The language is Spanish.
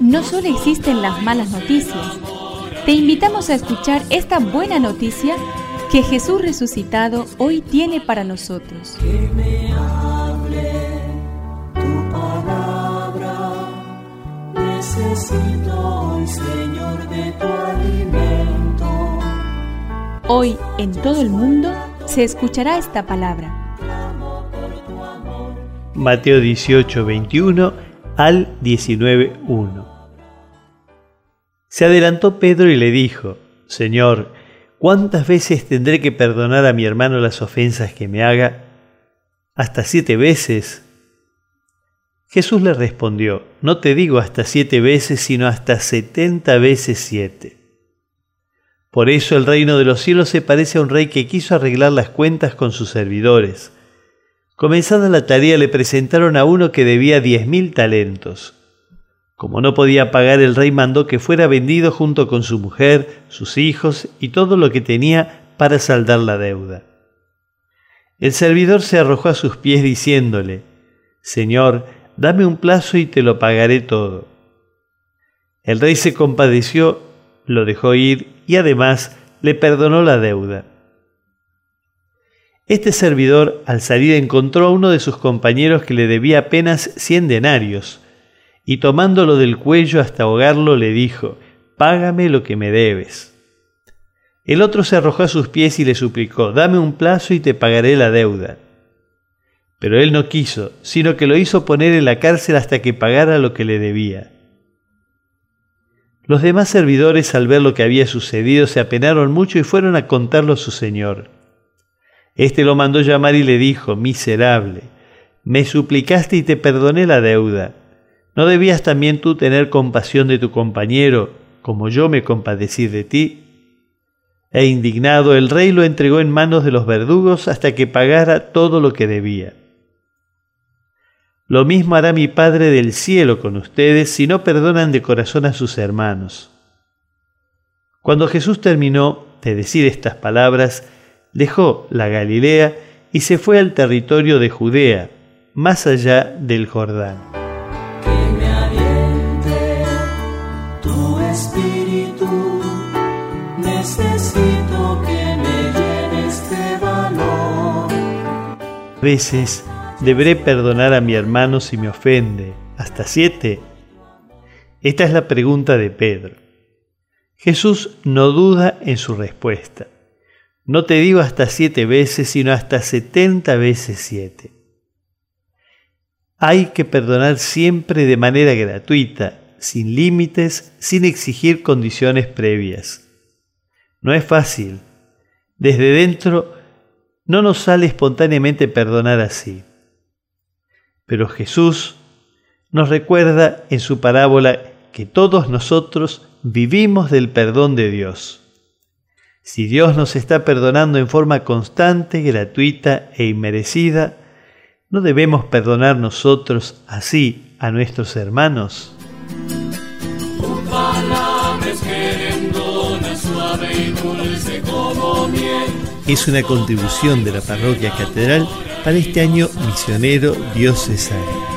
No solo existen las malas noticias, te invitamos a escuchar esta buena noticia que Jesús resucitado hoy tiene para nosotros. Que me hable tu palabra, necesito hoy, Señor, de tu alimento. Hoy en todo el mundo se escuchará esta palabra. Mateo 18, 21 al 19, 1. Se adelantó Pedro y le dijo, Señor, ¿cuántas veces tendré que perdonar a mi hermano las ofensas que me haga? ¿Hasta siete veces? Jesús le respondió, No te digo hasta siete veces, sino hasta setenta veces siete. Por eso el reino de los cielos se parece a un rey que quiso arreglar las cuentas con sus servidores Comenzada la tarea le presentaron a uno que debía diez mil talentos. Como no podía pagar, el rey mandó que fuera vendido junto con su mujer, sus hijos y todo lo que tenía para saldar la deuda. El servidor se arrojó a sus pies diciéndole, Señor, dame un plazo y te lo pagaré todo. El rey se compadeció, lo dejó ir y además le perdonó la deuda. Este servidor al salir encontró a uno de sus compañeros que le debía apenas cien denarios, y tomándolo del cuello hasta ahogarlo le dijo, Págame lo que me debes. El otro se arrojó a sus pies y le suplicó, Dame un plazo y te pagaré la deuda. Pero él no quiso, sino que lo hizo poner en la cárcel hasta que pagara lo que le debía. Los demás servidores al ver lo que había sucedido se apenaron mucho y fueron a contarlo a su señor. Este lo mandó llamar y le dijo, miserable, me suplicaste y te perdoné la deuda. ¿No debías también tú tener compasión de tu compañero, como yo me compadecí de ti? E indignado el rey lo entregó en manos de los verdugos hasta que pagara todo lo que debía. Lo mismo hará mi Padre del cielo con ustedes si no perdonan de corazón a sus hermanos. Cuando Jesús terminó de decir estas palabras, dejó la Galilea y se fue al territorio de Judea, más allá del Jordán. Que me aliente tu espíritu, necesito que me llenes de valor. A veces deberé perdonar a mi hermano si me ofende. ¿Hasta siete? Esta es la pregunta de Pedro. Jesús no duda en su respuesta. No te digo hasta siete veces, sino hasta setenta veces siete. Hay que perdonar siempre de manera gratuita, sin límites, sin exigir condiciones previas. No es fácil. Desde dentro no nos sale espontáneamente perdonar así. Pero Jesús nos recuerda en su parábola que todos nosotros vivimos del perdón de Dios. Si Dios nos está perdonando en forma constante, gratuita e inmerecida, ¿no debemos perdonar nosotros así a nuestros hermanos? Es una contribución de la parroquia catedral para este año misionero diocesano.